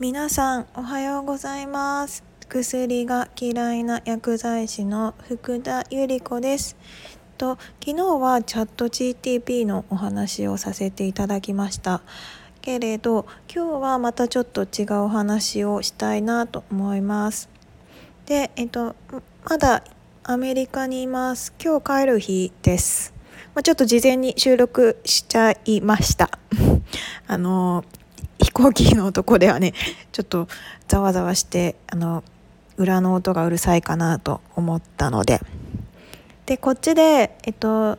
皆さんおはようございます。薬が嫌いな薬剤師の福田由里子です。と昨日はチャット GTP のお話をさせていただきました。けれど今日はまたちょっと違うお話をしたいなと思います。でえっとまだアメリカにいます。今日帰る日です。まあ、ちょっと事前に収録しちゃいました。あの飛行機のとこではねちょっとざわざわしてあの裏の音がうるさいかなと思ったので。でこっちでえっと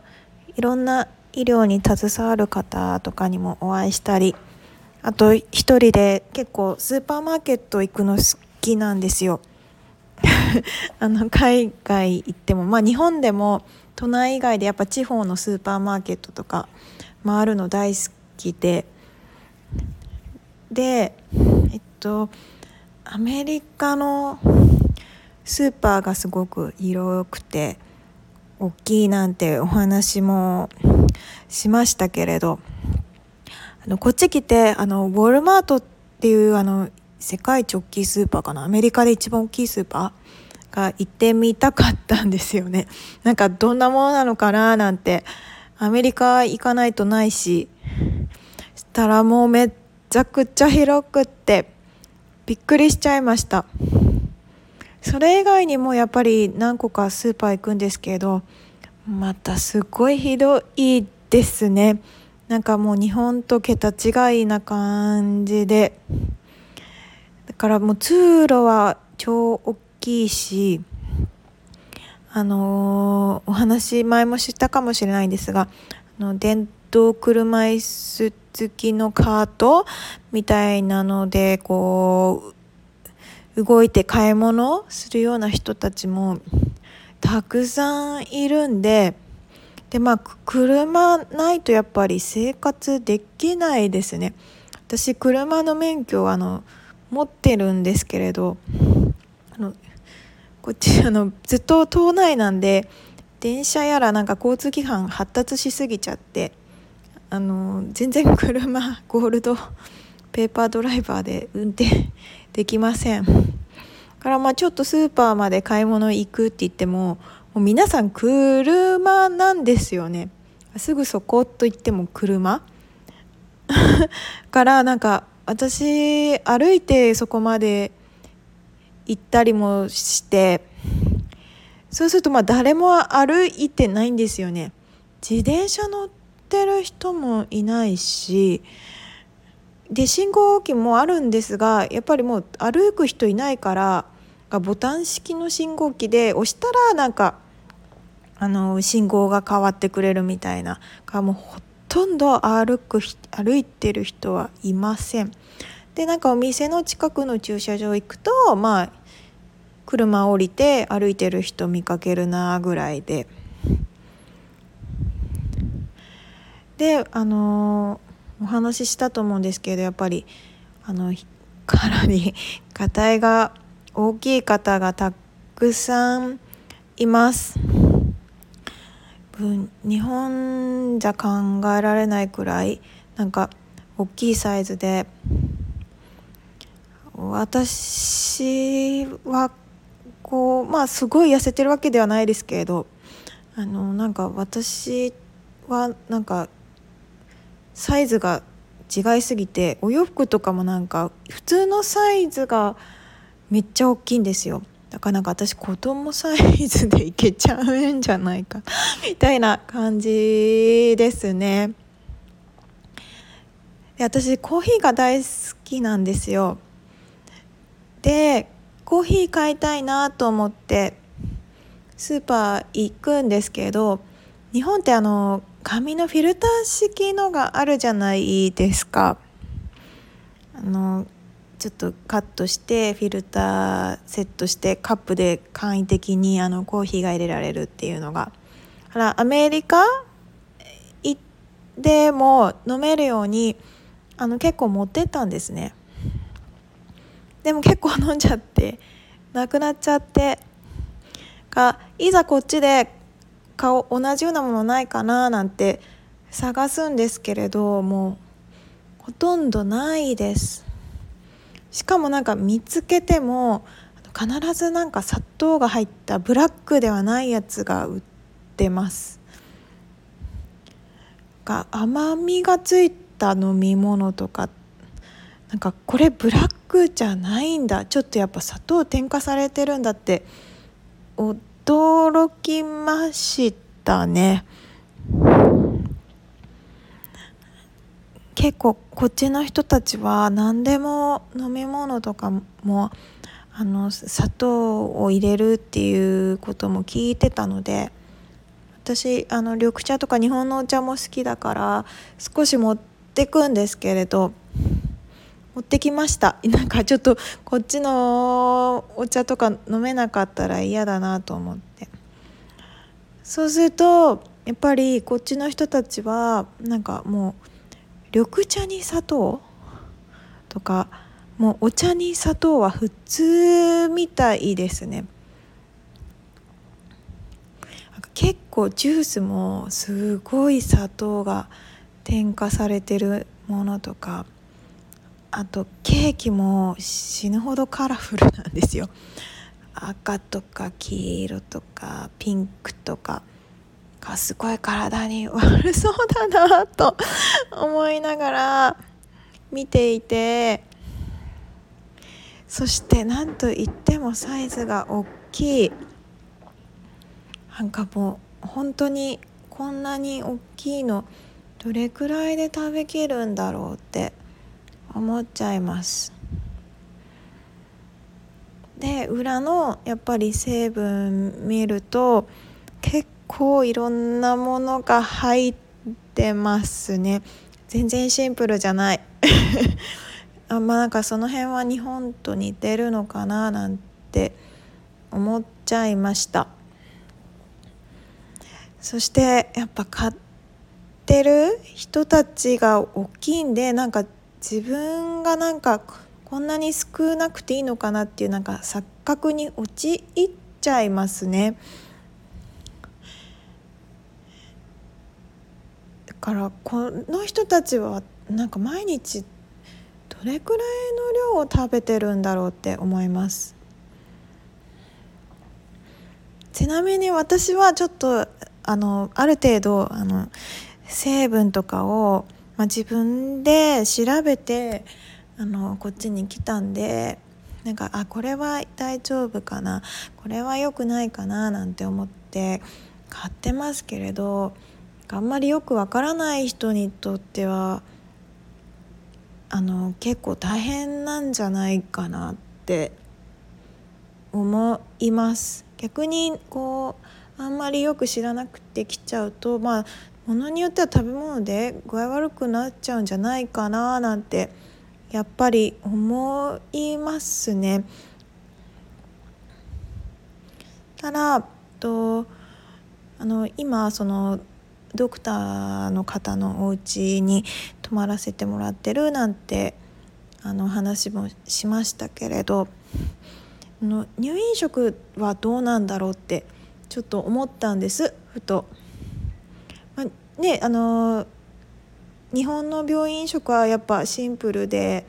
いろんな医療に携わる方とかにもお会いしたりあと一人で結構スーパーマーケット行くの好きなんですよ。あの海外行ってもまあ日本でも都内以外でやっぱ地方のスーパーマーケットとか回るの大好きででえっとアメリカのスーパーがすごく広くて大きいなんてお話もしましたけれどあのこっち来てあのウォルマートっていうあの世界直帰スーパーかなアメリカで一番大きいスーパーが行ってみたかったんですよね。なんかどんなものなのかななんてアメリカ行かないとないししたらもうめっちゃくちゃ広くってびっくりしちゃいました。それ以外にもやっぱり何個かスーパー行くんですけどまたすごいひどいですね。なんかもう日本と桁違いな感じで。だからもう通路は超大きいしあのー、お話前もしたかもしれないんですがあの電動車椅子付きのカートみたいなのでこう動いて買い物するような人たちもたくさんいるんででまあ車ないとやっぱり生活できないですね。私車の免許はあの持ってるんですけれどあのこっち あのずっと島内なんで電車やらなんか交通規範発達しすぎちゃってあの全然車 ゴールドペーパードライバーで 運転できません。からまあちょっとスーパーまで買い物行くって言ってももう皆さん車なんですよね。すぐそこと言っても車。からなんか私歩いてそこまで行ったりもしてそうするとまあ誰も歩いてないんですよね。自転車乗ってる人もいないしで信号機もあるんですがやっぱりもう歩く人いないからボタン式の信号機で押したらなんかあの信号が変わってくれるみたいなかもうほとんど歩く歩いてる人はいません。でなんかお店の近くの駐車場行くとまあ車降りて歩いてる人見かけるなぐらいで。であのお話ししたと思うんですけどやっぱりあの体にがたいが大きい方がたくさんいます。日本じゃ考えられないくらいなんか大きいサイズで私はこうまあすごい痩せてるわけではないですけれどあのなんか私はなんかサイズが違いすぎてお洋服とかもなんか普通のサイズがめっちゃ大きいんですよ。だからなんか私子供サイズでいけちゃうんじゃないか みたいな感じですねで私コーヒーが大好きなんですよでコーヒー買いたいなと思ってスーパー行くんですけど日本ってあの紙のフィルター式のがあるじゃないですか。あのちょっとカットしてフィルターセットしてカップで簡易的にあのコーヒーが入れられるっていうのが。あらアメリカでも飲めるようにあの結構持ってったんですね。でも結構飲んじゃってなくなっちゃって。かいざこっちで顔同じようなものないかななんて探すんですけれどもうほとんどないです。しかもなんか見つけても必ずなんか砂糖が入ったブラックではないやつが売ってます。が甘みがついた飲み物とかなんかこれブラックじゃないんだ。ちょっとやっぱ砂糖添加されてるんだって驚驚きましたね。結構こっちの人たちは何でも飲み物とかもあの砂糖を入れるっていうことも聞いてたので私あの緑茶とか日本のお茶も好きだから少し持ってくんですけれど持ってきました。なんかちょっとこっちのお茶とか飲めなかったら嫌だなと思って。そうするとやっぱりこっちの人たちはなんかもう緑茶に砂糖とかもうお茶に砂糖は普通みたいですね。結構ジュースもすごい砂糖が添加されてるものとかあとケーキも死ぬほどカラフルなんですよ。赤とか黄色とかピンクとか。がすごい体に悪そうだなと思いながら見ていて。そして何といってもサイズが大きい。なんかもう本当にこんなに大きいのどれくらいで食べきるんだろうって。思っちゃいます。で裏のやっぱり成分見ると結構いろんなものが入ってますね。全然シンプルじゃない。あまあなんかその辺は日本と似てるのかななんて思っちゃいました。そしてやっぱ買ってる人たちが大きいんでなんか自分がなんかこんなに少なくていいのかなっていうなんか錯覚に陥っちゃいますね。だからこの人たちはなんか毎日どれくらいの量を食べてるんだろうって思います。ちなみに私はちょっとあのある程度あの成分とかをまあ、自分で調べてあのこっちに来たんでなんかあこれは大丈夫かなこれは良くないかななんて思って買ってますけれどあんまりよくわからない人にとってはあの結構大変なんじゃないかなって思います。逆にこうあんまりよく知らなくて来ちゃうとまあものによっては食べ物で具合悪くなっちゃうんじゃないかななんてやっぱり思いますね。ただとあの今そのドクターの方のお家に泊まらせてもらってるなんてあの話もしましたけれどの入院食はどうなんだろうってちょっと思ったんですふと。ねあの日本の病院食はやっぱシンプルで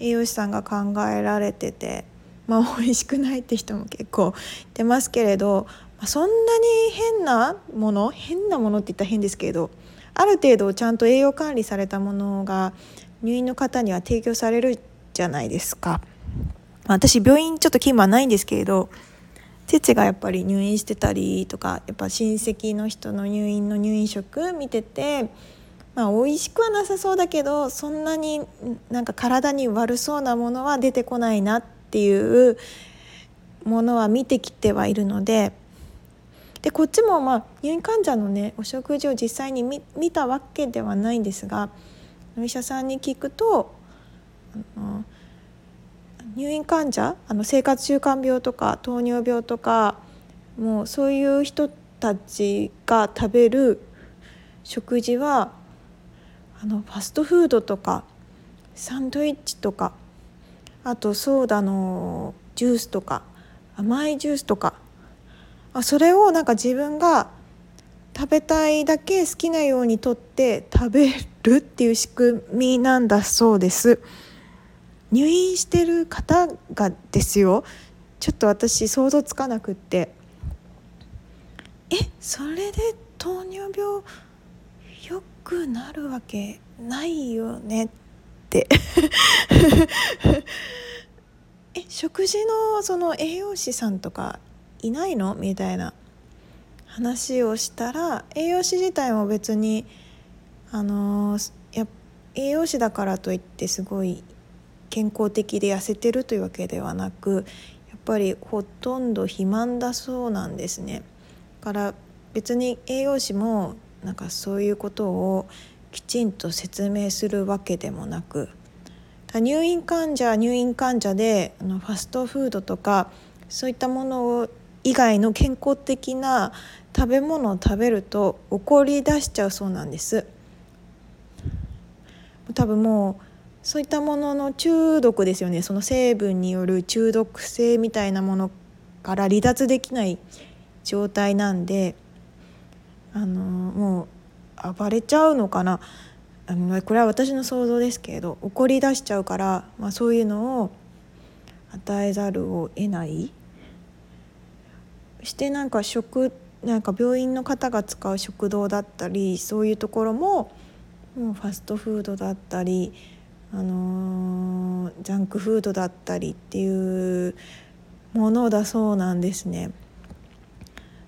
栄養士さんが考えられてて、まあ、美味しくないって人も結構いてますけれど、まあ、そんなに変なもの変なものって言ったら変ですけれどある程度ちゃんと栄養管理されたものが入院の方には提供されるじゃないですか。私病院ちょっと勤務はないんですけれど父がやっぱり入院してたりとかやっぱ親戚の人の入院の入院食見ててまあ美味しくはなさそうだけどそんなになんか体に悪そうなものは出てこないなっていうものは見てきてはいるのででこっちもまあ入院患者のねお食事を実際に見たわけではないんですがお医者さんに聞くとあの入院患者あの生活習慣病とか糖尿病とかもうそういう人たちが食べる食事はあのファストフードとかサンドイッチとかあとソーダのジュースとか甘いジュースとかあそれをなんか自分が食べたいだけ好きなようにとって食べるっていう仕組みなんだそうです。入院してる方がですよ。ちょっと私想像つかなくって。えそれで糖尿病良くなるわけないよねって。え食事のその栄養士さんとかいないのみたいな。話をしたら栄養士自体も別にあのや栄養士だからといってすごい健康的で痩せてるというわけではなくやっぱりほとんど肥満だそうなんですね。から別に栄養士もなんかそういうことをきちんと説明するわけでもなく入院患者入院患者であのファストフードとかそういったものを以外の健康的な食べ物を食べると怒り出しちゃうそうなんです多分もうそういったものの中毒ですよね。その成分による中毒性みたいなものから離脱できない状態なんであのもう暴れちゃうのかな。あのこれは私の想像ですけれど怒り出しちゃうから、まあ、そういうのを与えざるを得ない。してなんか食なんか病院の方が使う食堂だったりそういうところももうファストフードだったり、あの、ジャンクフードだったりっていうものだそうなんですね。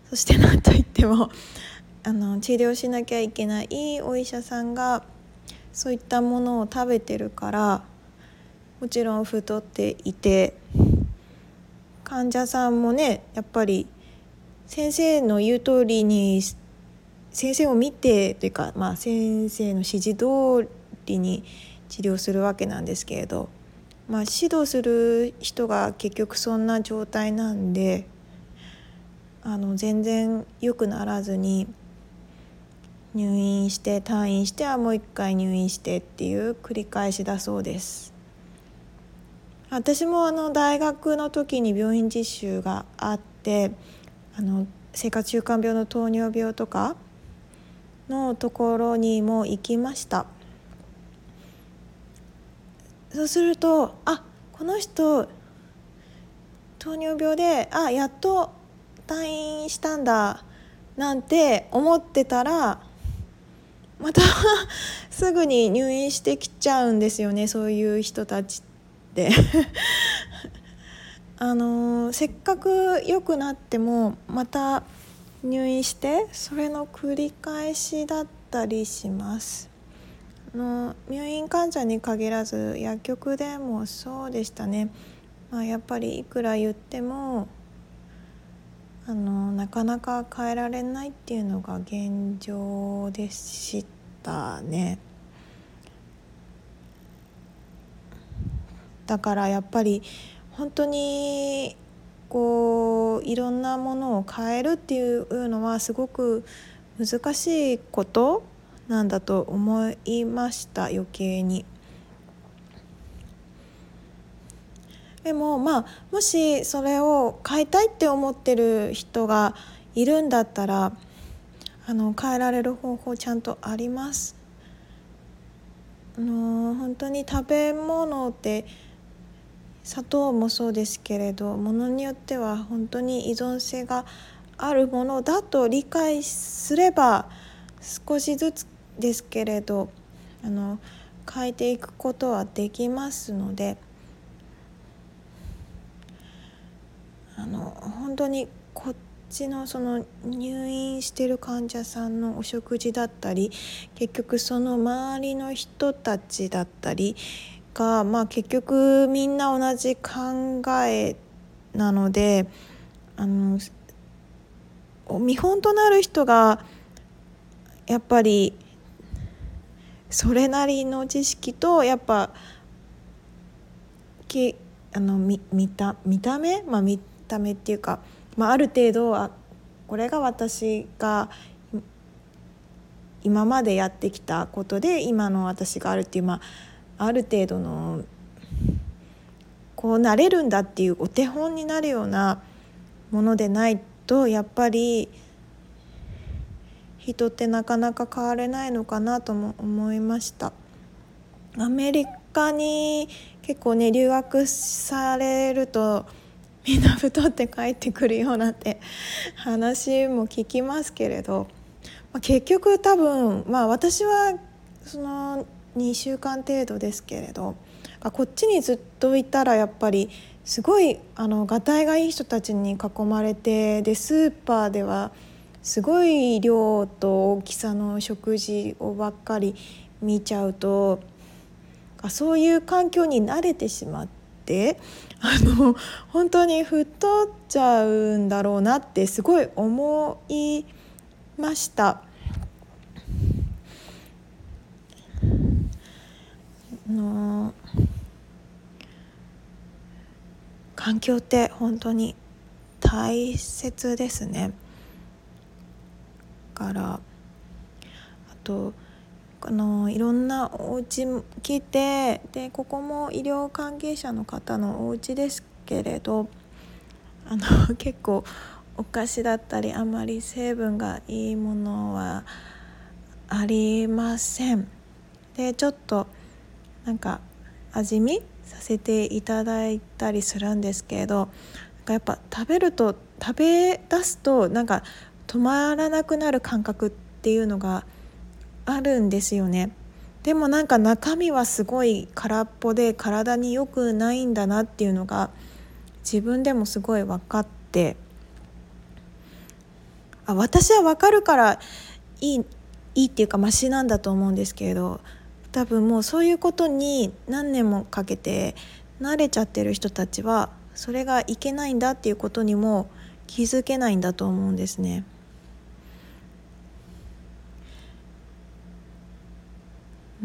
そして何といっても あの治療しなきゃいけないお医者さんがそういったものを食べてるからもちろん太っていて患者さんもねやっぱり先生の言う通りに先生を見てというか、まあ、先生の指示通りに治療するわけなんですけれど、まあ、指導する人が結局そんな状態なんであの全然良くならずに入院して退院してはもう一回入院してっていう繰り返しだそうです。私もあの大学の時に病院実習があってあの生活習慣病の糖尿病とかのところにも行きましたそうするとあこの人糖尿病であやっと退院したんだなんて思ってたらまた すぐに入院してきちゃうんですよねそういう人たちって あのせっかく良くなってもまた入院してそれの繰り返しだったりします。の入院患者に限らず薬局でもそうでしたね、まあ、やっぱりいくら言ってもあのなかなか変えられないっていうのが現状でしたね。だからやっぱり本当にこういろんなものを変えるっていうのはすごく難しいことなんだと思いました余計に。でもまあもしそれを変えたいって思ってる人がいるんだったらあの変えられる方法ちゃんとあります。あの本当に食べ物って砂糖もそうですけれどものによっては本当に依存性があるものだと理解すれば少しずつですけれどあの変えていくことはできますのであの本当にこっちのその入院してる患者さんのお食事だったり結局その周りの人たちだったりが、まあ、結局みんな同じ考えなのであの見本となる人がやっぱりそれなりの知識とやっぱきあの見見た見た目、まあ、見た目っていうか、まあ、ある程度はこれが私が今までやってきたことで今の私があるっていうまあある程度のこうなれるんだっていうお手本になるようなものでないとやっぱり人ってなかなか変われないのかなとも思いました。アメリカに結構ね留学されるとみんな太って帰ってくるようなって話も聞きますけれど、まあ、結局多分まあ私はその2週間程度ですけれどこっちにずっといたらやっぱりすごいあのがたいがいい人たちに囲まれてでスーパーではすごい量と大きさの食事をばっかり見ちゃうとそういう環境に慣れてしまってあの本当に太っちゃうんだろうなってすごい思いました。の環境って本当に大切ですね。からあとあのいろんなお家来てでここも医療関係者の方のお家ですけれどあの 結構お菓子だったりあまり成分がいいものはありません。でちょっとなんか味見させていただいたりするんですけどなんかやっぱ食べると食べ出すとなんか止まらなくなる感覚っていうのがあるんですよねでもなんか中身はすごい空っぽで体に良くないんだなっていうのが自分でもすごい分かってあ私は分かるからいいいいっていうかマシなんだと思うんですけれど多分もうそういうことに何年もかけて慣れちゃってる人たちはそれがいけないんだっていうことにも気づけないんだと思うんですね。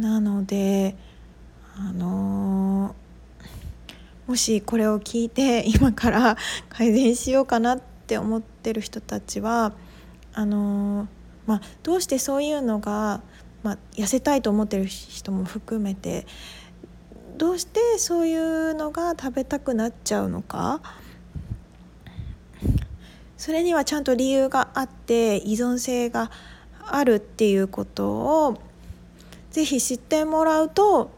なのであの、もしこれを聞いて 今から改善しようかなって思ってる人たちはあの、まあ、どうしてそういうのが、まあ、痩せたいと思ってる人も含めてどうしてそういうのが食べたくなっちゃうのかそれにはちゃんと理由があって依存性があるっていうことをぜひ知ってもらうと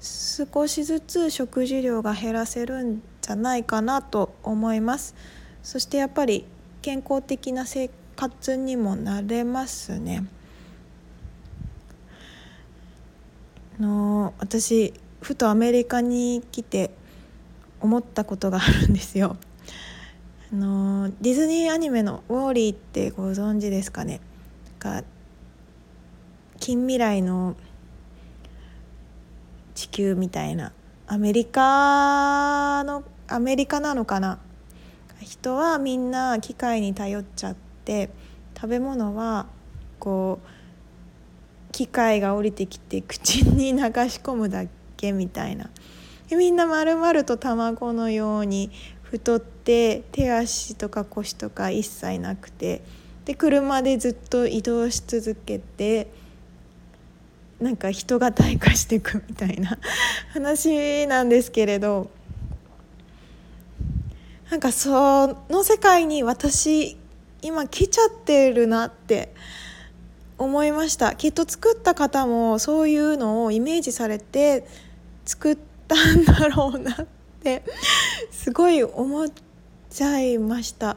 少しずつ食事量が減らせるんじゃないかなと思います。そしてやっぱり健康的な生活にもなれますね。の私ふとアメリカに来て思ったことがあるんですよ。あのディズニーアニメの「ウォーリー」ってご存知ですかね。か近未来の地球みたいな。アメリカのアメリカなのかな。人はみんな機械に頼っちゃって食べ物はこう機械が降りてきて口に流し込むだけみたいな。でみんな丸々と卵のように太って手足とか腰とか一切なくてで車でずっと移動し続けてなんか人が退化していくみたいな 話なんですけれどなんかその世界に私今来ちゃってるなって思いました。きっと作った方もそういうのをイメージされて作ったんだろうなって すごい思っちゃいました。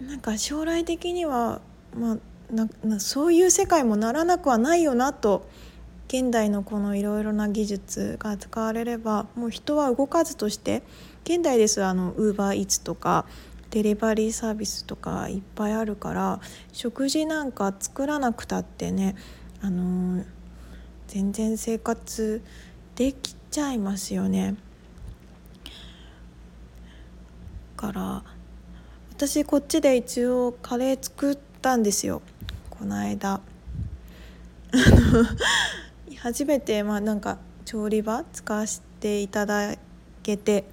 なんか将来的にはまあそういう世界もならなくはないよなと現代のこのいろいろな技術が使われればもう人は動かずとして現代ですあのウーバーイーツとかデリバリーサービスとかいっぱいあるから食事なんか作らなくたってねあのー、全然生活できちゃいますよね。から私こっちで一応カレー作ったんですよ。この間。初めてまあなんか調理場使わせていただけて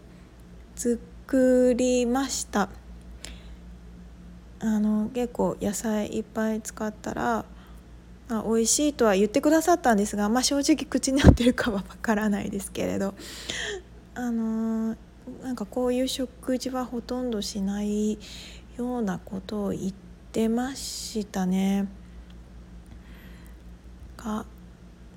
作りました。あの結構野菜いっぱい使ったらあ美味しいとは言ってくださったんですが、まあ、正直口に合ってるかはわからないですけれど。あのなんかこういう食事はほとんどしないようなことを言って出ましたね。か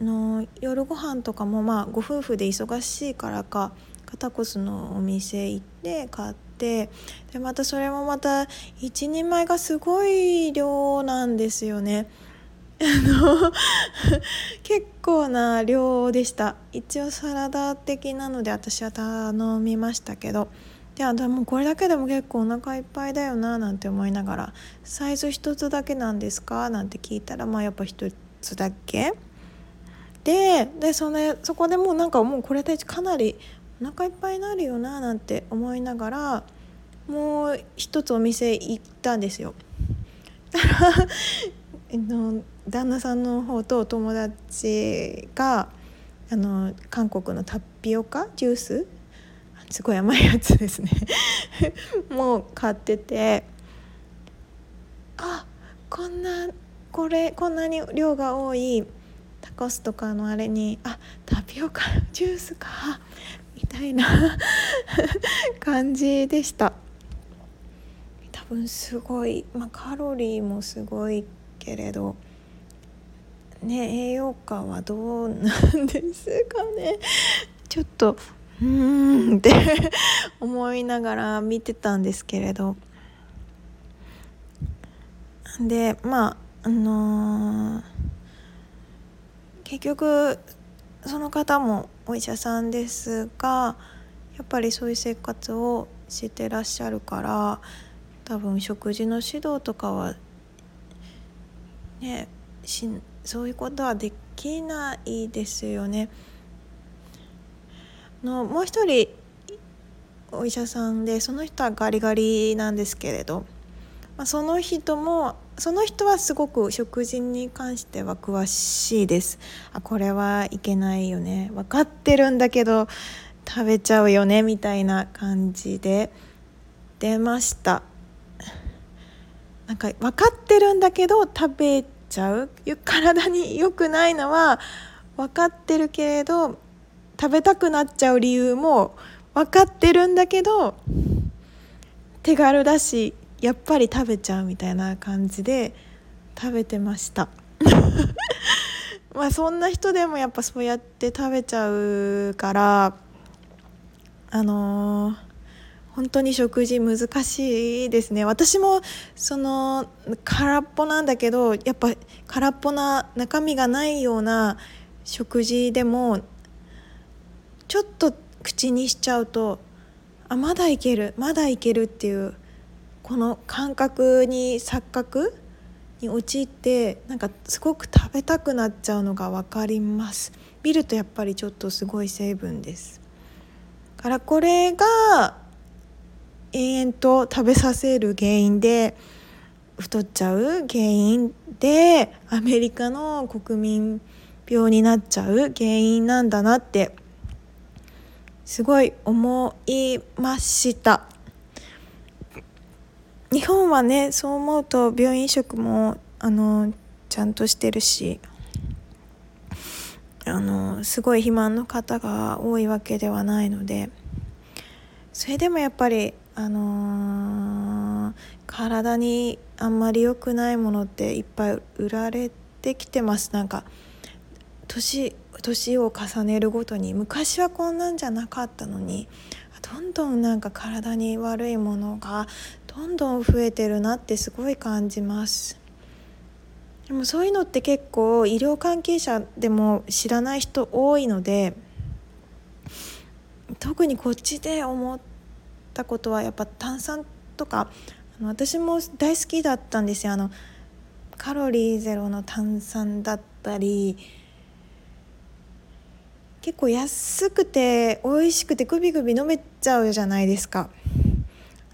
の夜ご飯とかもまあご夫婦で忙しいからかタコスのお店行って買ってでまたそれもまた一人前がすごい量なんですよね。あの 結構な量でした一応サラダ的なので私は頼みましたけどであでもこれだけでも結構お腹いっぱいだよななんて思いながら「サイズ1つだけなんですか?」なんて聞いたらまあやっぱ1つだけででそのそこでもうなんかもうこれでかなりお腹いっぱいになるよななんて思いながらもう一つお店行ったんですよ。の旦那さんの方とお友達があの韓国のタピオカジュースすごい甘いやつですね。もう買ってて。あこんなこれこんなに量が多いタコスとかのあれにあタピオカジュースかみたいな 感じでした。多分すごい、まあ、カロリーもすごいけれどね栄養価はどうなんですかね。ちょっとうんって思いながら見てたんですけれどでまああのー、結局その方もお医者さんですがやっぱりそういう生活をしてらっしゃるから多分食事の指導とかはねしそういうことはできないですよね。のもう一人お医者さんでその人はガリガリなんですけれど、まあ、その人もその人はすごく食事に関しては詳しいです。あこれはいけないよね。分かってるんだけど食べちゃうよねみたいな感じで出ました。なんか分かってるんだけど食べちゃう。体に良くないのは分かってるけれど食べたくなっちゃう理由も分かってるんだけど手軽だしやっぱり食べちゃうみたいな感じで食べてました。まあそんな人でもやっぱそうやって食べちゃうからあのー本当に食事難しいですね。私もその空っぽなんだけどやっぱ空っぽな中身がないような食事でもちょっと口にしちゃうとあまだいけるまだいけるっていうこの感覚に錯覚に陥ってなんかすごく食べたくなっちゃうのが分かります。見るとやっぱりちょっとすごい成分です。からこれが延々と食べさせる原因で太っちゃう原因でアメリカの国民病になっちゃう原因なんだなってすごい思いました。日本はねそう思うと病院食もあのちゃんとしてるしあのすごい肥満の方が多いわけではないのでそれでもやっぱりあのー、体にあんまり良くないものっていっぱい売られてきてます。なんか年年を重ねるごとに昔はこんなんじゃなかったのにどんどんなんか体に悪いものがどんどん増えてるなってすごい感じます。でもそういうのって結構医療関係者でも知らない人多いので特にこっちで思ったことはやっぱ炭酸とかあの私も大好きだったんですよ。あのカロリーゼロの炭酸だったり結構安くて美味しくてグビグビ飲めちゃうじゃないですか。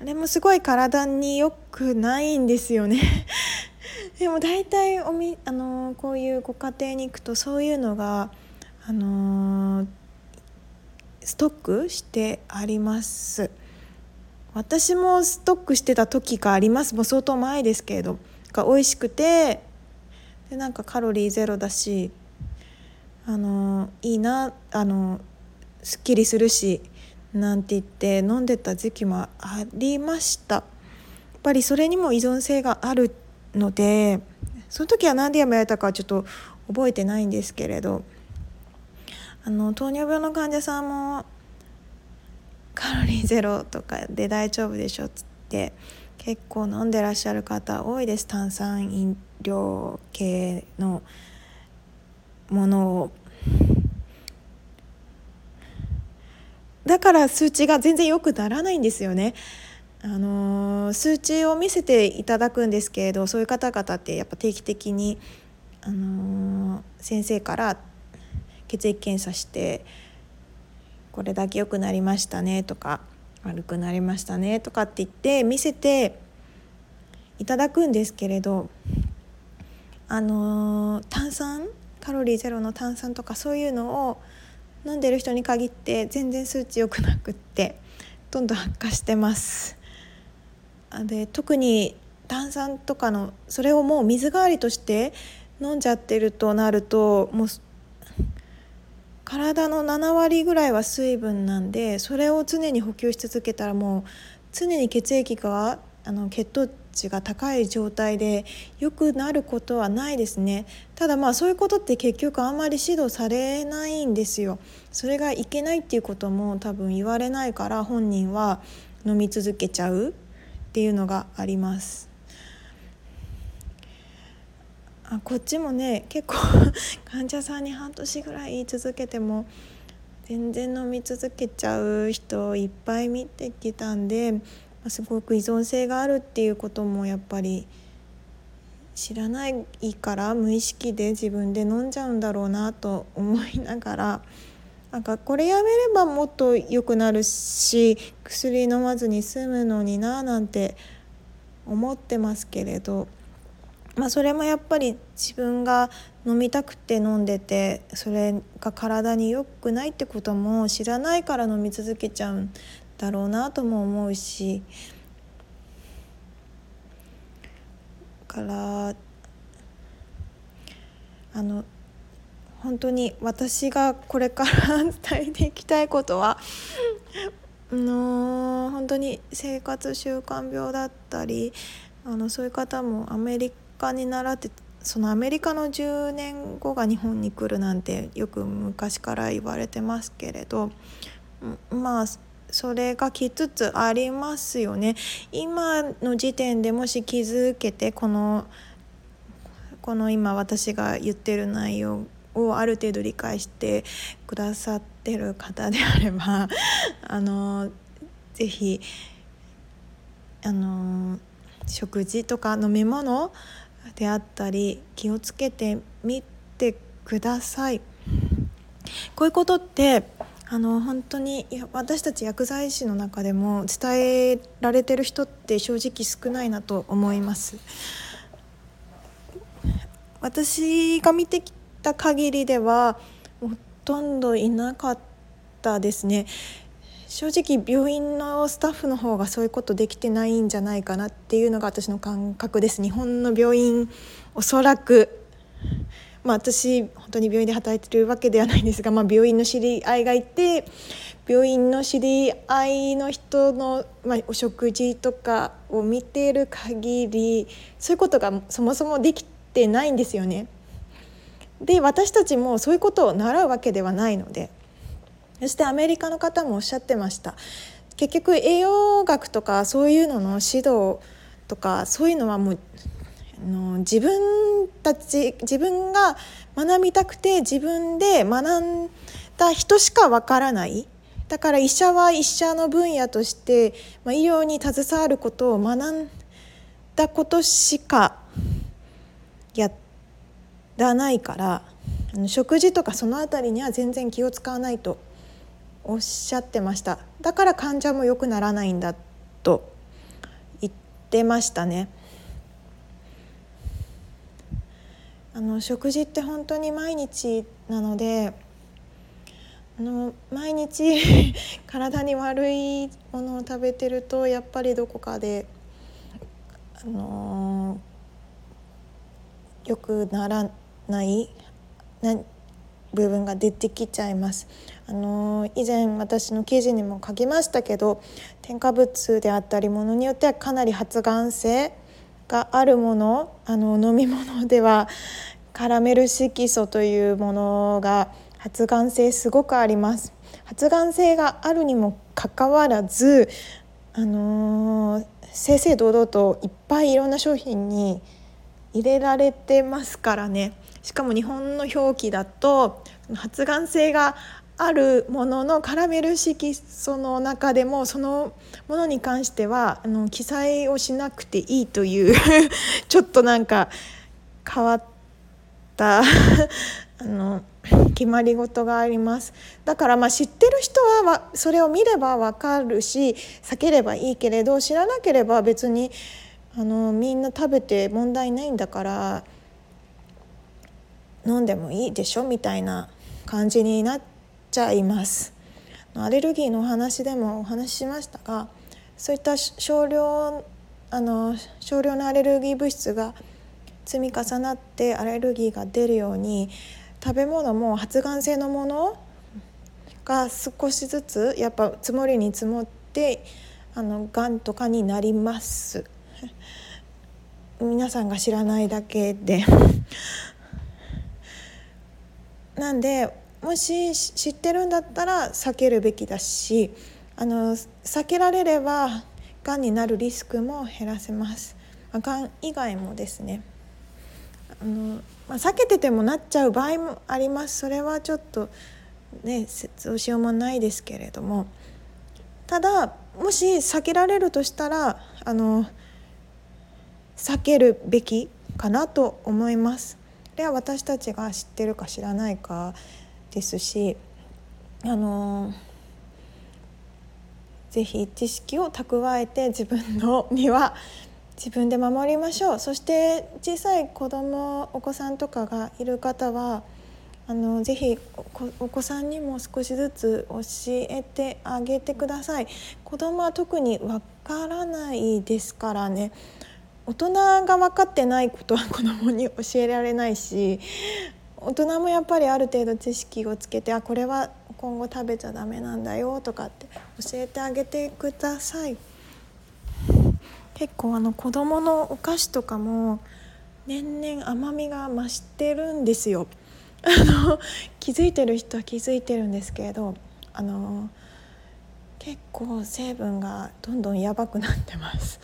あれもすごい体に良くないんですよね。でも大体おみあのこういうご家庭に行くとそういうのがあのストックしてあります。私もストックしてた時があります。もう相当前ですけれど。が美味しくてでなんかカロリーゼロだし。あのいいなあのすっきりするしなんて言って飲んでた時期もありました。やっぱりそれにも依存性があるのでその時は何でやめられたかちょっと覚えてないんですけれどあの糖尿病の患者さんもカロリーゼロとかで大丈夫でしょっつって結構飲んでらっしゃる方多いです。炭酸飲料系のものをだから数値が全然良くならないんですよね。あの、数値を見せていただくんですけれどそういう方々ってやっぱ定期的に、あの、先生から血液検査してこれだけ良くなりましたねとか悪くなりましたねとかって言って見せていただくんですけれどあの、炭酸カロリーゼロの炭酸とかそういうのを飲んでる人に限って全然数値良くなくってどんどん悪化してます。で特に炭酸とかのそれをもう水代わりとして飲んじゃってるとなるともう体の7割ぐらいは水分なんでそれを常に補給し続けたらもう常に血液があの血糖値が高い状態で良くなることはないですね。ただまあそういうことって結局あんまり指導されないんですよ。それがいけないっていうことも多分言われないから本人は飲み続けちゃうっていうのがあります。あこっちもね結構 患者さんに半年ぐらい言い続けても全然飲み続けちゃう人いっぱい見てきたんですごく依存性があるっていうこともやっぱり知らないから無意識で自分で飲んじゃうんだろうなと思いながらなんかこれやめればもっと良くなるし薬飲まずに済むのにななんて思ってますけれど、まあ、それもやっぱり自分が飲みたくて飲んでてそれが体に良くないってことも知らないから飲み続けちゃうんだろうなとも思うしからあの本当に私がこれから伝えていきたいことはあの本当に生活習慣病だったりあのそういう方もアメリカに習ってそのアメリカの10年後が日本に来るなんてよく昔から言われてますけれどまあそれが来つつありますよね今の時点でもし気づけてこのこの今私が言ってる内容をある程度理解してくださってる方であれば あのぜひあの食事とか飲み物であったり気をつけてみてください。こういうことってあの本当にいや私たち薬剤師の中でも伝えられてる人って正直少ないなと思います。私が見てきた限りではほとんどいなかったですね。正直病院のスタッフの方がそういうことできてないんじゃないかなっていうのが私の感覚です。日本の病院おそらく。まあ、私本当に病院で働いてるわけではないんですが、まあ、病院の知り合いがいて病院の知り合いの人の、まあ、お食事とかを見ている限りそういうことがそもそもできてないんですよね。で私たちもそういうことを習うわけではないのでそしてアメリカの方もおっしゃってました結局栄養学とかそういうのの指導とかそういうのはもうの自分たち自分が学びたくて自分で学んだ人しかわからないだから医者は医者の分野として、まあ、医療に携わることを学んだことしかやらないから食事とかその辺りには全然気を使わないとおっしゃってましただから患者も良くならないんだと言ってましたね。あの食事って本当に毎日なのであの毎日 体に悪いものを食べてるとやっぱりどこかで、あのー、よくならないな部分が出てきちゃいます。あのー、以前私の記事にも書きましたけど添加物であったりものによってはかなり発がん性があるものあの飲み物ではカラメル色素というものが発がん性すごくあります。発がん性があるにもかかわらずあのー、正々堂々といっぱいいろんな商品に入れられてますからね。しかも日本の表記だと発がん性があるもののカラメル色素の中でもそのものに関してはあの記載をしなくていいという ちょっとなんか変わった あの決まり事があります。だからまあ知ってる人はそれを見れば分かるし避ければいいけれど知らなければ別にあのみんな食べて問題ないんだから飲んでもいいでしょみたいな感じになってちゃいます。アレルギーのお話でもお話ししましたがそういった少量あの少量のアレルギー物質が積み重なってアレルギーが出るように食べ物も発がん性のものが少しずつやっぱ積もりに積もってあのがんとかになります 皆さんが知らないだけで なんでもし知ってるんだったら避けるべきだしあの避けられればがんになるリスクも減らせます。がん以外もですねあの、まあ、避けててもなっちゃう場合もありますそれはちょっとねどうしようもないですけれどもただもし避けられるとしたらあの避けるべきかなと思います。これは私たちが知ってるか知らないかですしあのぜひ知識を蓄えて自分の身は自分で守りましょう。そして小さい子供お子さんとかがいる方はあのぜひお子さんにも少しずつ教えてあげてください。子供は特にわからないですからね。大人が分かってないことは子供に教えられないし大人もやっぱりある程度知識をつけてあこれは今後食べちゃダメなんだよとかって教えてあげてください。結構あの子供のお菓子とかも年々甘みが増してるんですよ。あの気づいてる人は気づいてるんですけれどあの結構成分がどんどんやばくなってます。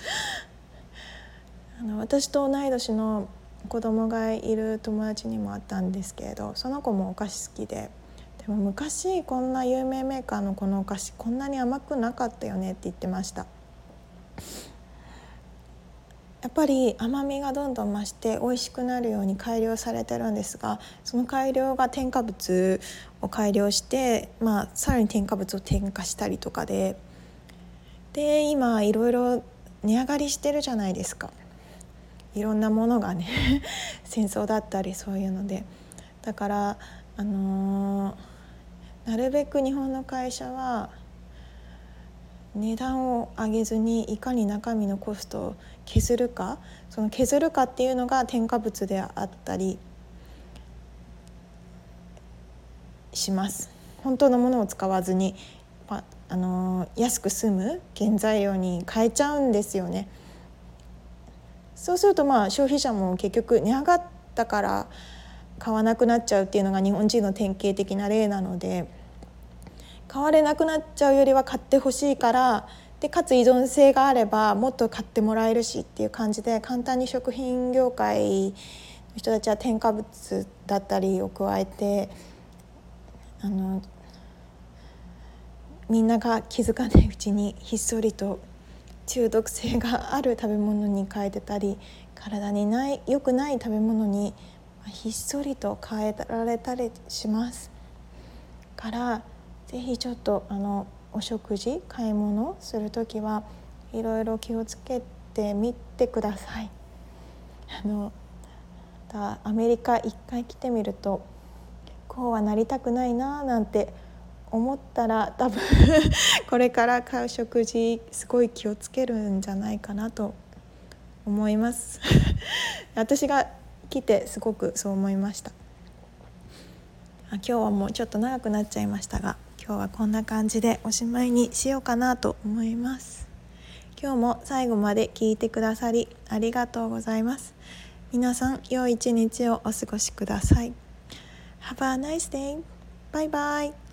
あの私と同い年の子供がいる友達にもあったんですけれどその子もお菓子好きででも昔こんな有名メーカーのこのお菓子こんなに甘くなかったよねって言ってましたやっぱり甘みがどんどん増して美味しくなるように改良されてるんですがその改良が添加物を改良して、まあ、さらに添加物を添加したりとかでで今いろいろ値上がりしてるじゃないですか。いろんなものがね 戦争だったりそういうのでだからあのー、なるべく日本の会社は値段を上げずにいかに中身のコストを削るかその削るかっていうのが添加物であったりします本当のものを使わずに、まあの、安く済む原材料に変えちゃうんですよね。そうするとまあ消費者も結局値上がったから買わなくなっちゃうっていうのが日本人の典型的な例なので買われなくなっちゃうよりは買ってほしいからでかつ依存性があればもっと買ってもらえるしっていう感じで簡単に食品業界の人たちは添加物だったりを加えてあのみんなが気づかないうちにひっそりと中毒性がある食べ物に変えてたり体にない良くない食べ物にひっそりと変えられたりしますから是非ちょっとあのお食事買い物する時はいろいろ気をつけてみてください。あのアメリカ一回来てみるとこうはなりたくないななんて思ったら多分 これから買う食事すごい気をつけるんじゃないかなと思います。私が来てすごくそう思いました。今日はもうちょっと長くなっちゃいましたが今日はこんな感じでおしまいにしようかなと思います。今日も最後まで聞いてくださりありがとうございます。皆さん良い一日をお過ごしください。Have a nice day! バイバイ